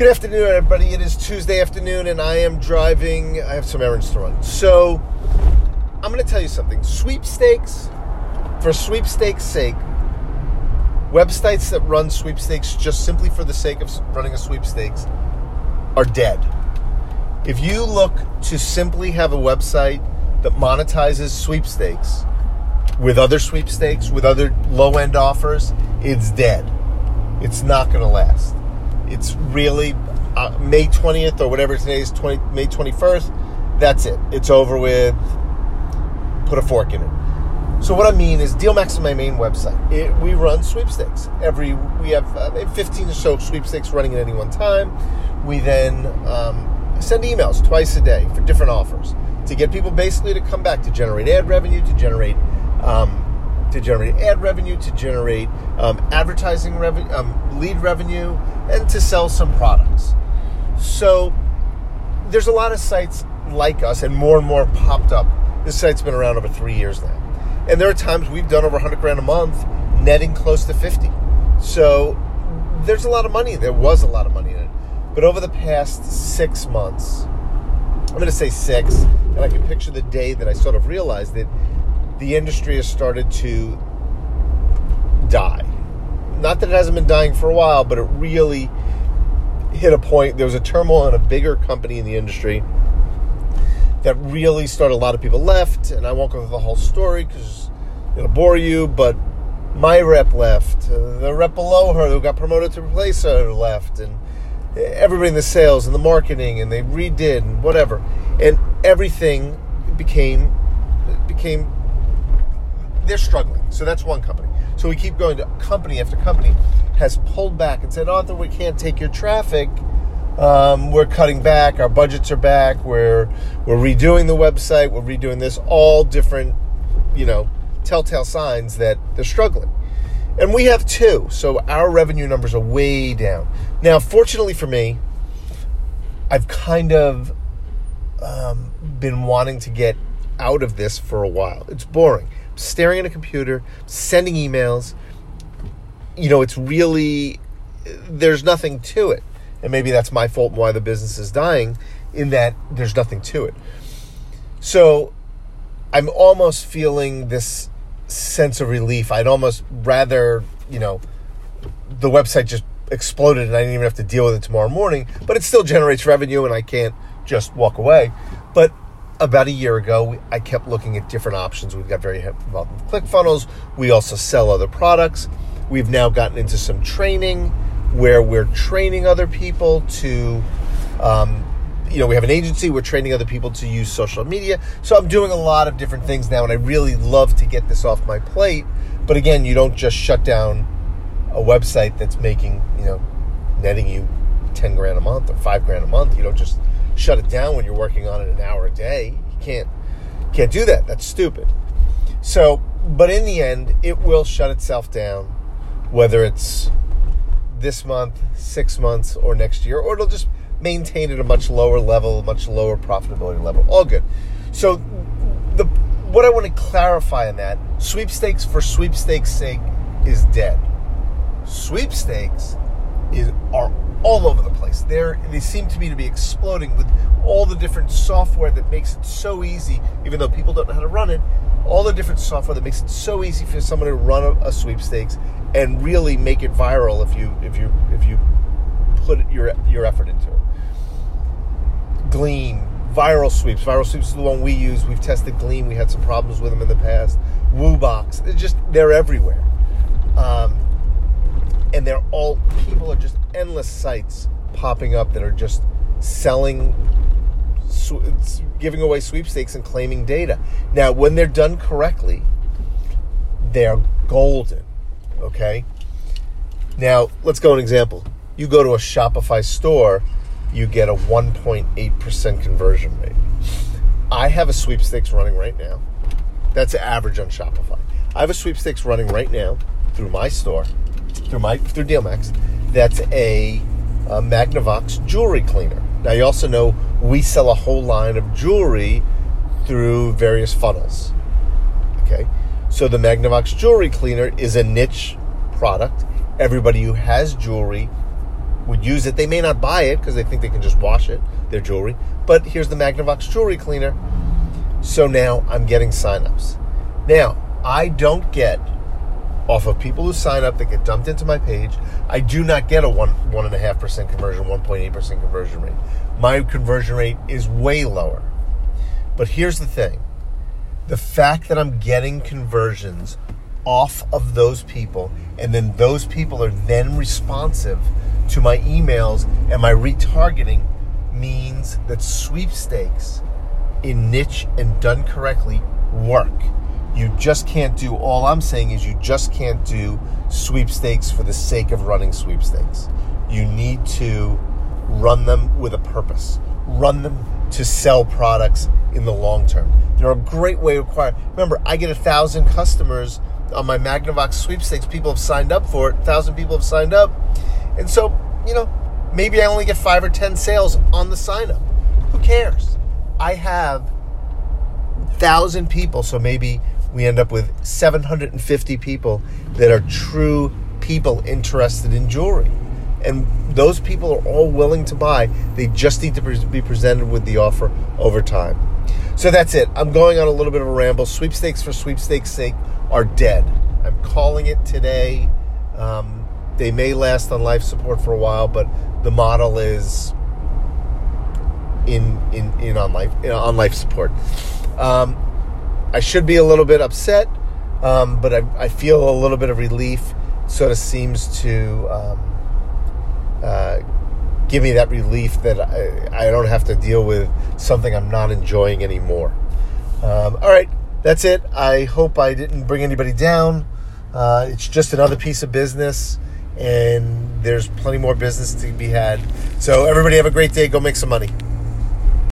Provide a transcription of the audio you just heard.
Good afternoon, everybody. It is Tuesday afternoon, and I am driving. I have some errands to run. So, I'm going to tell you something. Sweepstakes, for sweepstakes' sake, websites that run sweepstakes just simply for the sake of running a sweepstakes are dead. If you look to simply have a website that monetizes sweepstakes with other sweepstakes, with other low end offers, it's dead. It's not going to last it's really uh, May 20th or whatever today is 20, May 21st. That's it. It's over with. Put a fork in it. So what I mean is, DealMax is my main website. It, we run sweepstakes every. We have uh, 15 or so sweepstakes running at any one time. We then um, send emails twice a day for different offers to get people basically to come back to generate ad revenue, to generate um, to generate ad revenue, to generate um, advertising revenue, um, lead revenue, and to sell some products. So there's a lot of sites like us, and more and more popped up. This site's been around over three years now, and there are times we've done over 100 grand a month, netting close to 50. So there's a lot of money. There was a lot of money in it, but over the past six months, I'm going to say six, and I can picture the day that I sort of realized that the industry has started to die. Not that it hasn't been dying for a while, but it really hit a point. There was a turmoil in a bigger company in the industry that really started. A lot of people left, and I won't go through the whole story because it'll bore you. But my rep left, uh, the rep below her who got promoted to replace her left, and everybody in the sales and the marketing, and they redid and whatever, and everything became became they're struggling. So that's one company. So we keep going to company after company has pulled back and said, Arthur, we can't take your traffic. Um, we're cutting back. Our budgets are back. We're we're redoing the website. We're redoing this. All different, you know, telltale signs that they're struggling. And we have two. So our revenue numbers are way down. Now, fortunately for me, I've kind of um, been wanting to get out of this for a while. It's boring staring at a computer, sending emails. You know, it's really, there's nothing to it. And maybe that's my fault why the business is dying, in that there's nothing to it. So I'm almost feeling this sense of relief. I'd almost rather, you know, the website just exploded and I didn't even have to deal with it tomorrow morning, but it still generates revenue and I can't just walk away. But about a year ago, I kept looking at different options. We've got very involved with ClickFunnels. We also sell other products. We've now gotten into some training where we're training other people to, um, you know, we have an agency. We're training other people to use social media. So I'm doing a lot of different things now, and I really love to get this off my plate. But again, you don't just shut down a website that's making, you know, netting you 10 grand a month or 5 grand a month. You don't just shut it down when you're working on it an hour a day. You can't can't do that. That's stupid. So, but in the end, it will shut itself down, whether it's this month, six months, or next year, or it'll just maintain at a much lower level, much lower profitability level. All good. So, the what I want to clarify in that sweepstakes for sweepstakes' sake is dead. Sweepstakes is are all over the They're, they seem to me to be exploding with all the different software that makes it so easy, even though people don't know how to run it, all the different software that makes it so easy for someone to run a, a sweepstakes and really make it viral if you if you if you put your your effort into it. Gleam, viral sweeps. Viral sweeps is the one we use. We've tested Gleam. We had some problems with them in the past. WooBox. They're just they're everywhere. Um, and they're all people are just endless sites popping up that are just selling giving away sweepstakes and claiming data. Now when they're done correctly they're golden okay? Now let's go an example. You go to a shopify store you get a 1.8% conversion rate. I have a sweepstakes running right now. That's average on shopify. I have a sweepstakes running right now through my store through my through DealMax. That's a, a Magnavox jewelry cleaner. Now you also know we sell a whole line of jewelry through various funnels. Okay, so the Magnavox jewelry cleaner is a niche product. Everybody who has jewelry would use it. They may not buy it because they think they can just wash it, their jewelry. But here's the Magnavox jewelry cleaner. So now I'm getting signups. Now, I don't get off of people who sign up that get dumped into my page. I do not get a one one and a half percent conversion, one point eight percent conversion rate. My conversion rate is way lower. But here's the thing: the fact that I'm getting conversions off of those people, and then those people are then responsive to my emails and my retargeting means that sweepstakes in niche and done correctly work. You just can't do, all I'm saying is you just can't do sweepstakes for the sake of running sweepstakes. You need to run them with a purpose, run them to sell products in the long term. They're a great way to acquire. Remember, I get a thousand customers on my Magnavox sweepstakes. People have signed up for it, a thousand people have signed up. And so, you know, maybe I only get five or ten sales on the sign up. Who cares? I have thousand people, so maybe we end up with 750 people that are true people interested in jewelry. And those people are all willing to buy. They just need to be presented with the offer over time. So that's it. I'm going on a little bit of a ramble. Sweepstakes for sweepstakes' sake are dead. I'm calling it today. Um, they may last on life support for a while, but the model is in in in on life on life support. Um, I should be a little bit upset, um, but I, I, feel a little bit of relief. Sort of seems to um, uh, give me that relief that I, I, don't have to deal with something I'm not enjoying anymore. Um, all right, that's it. I hope I didn't bring anybody down. Uh, it's just another piece of business, and there's plenty more business to be had. So, everybody have a great day. Go make some money.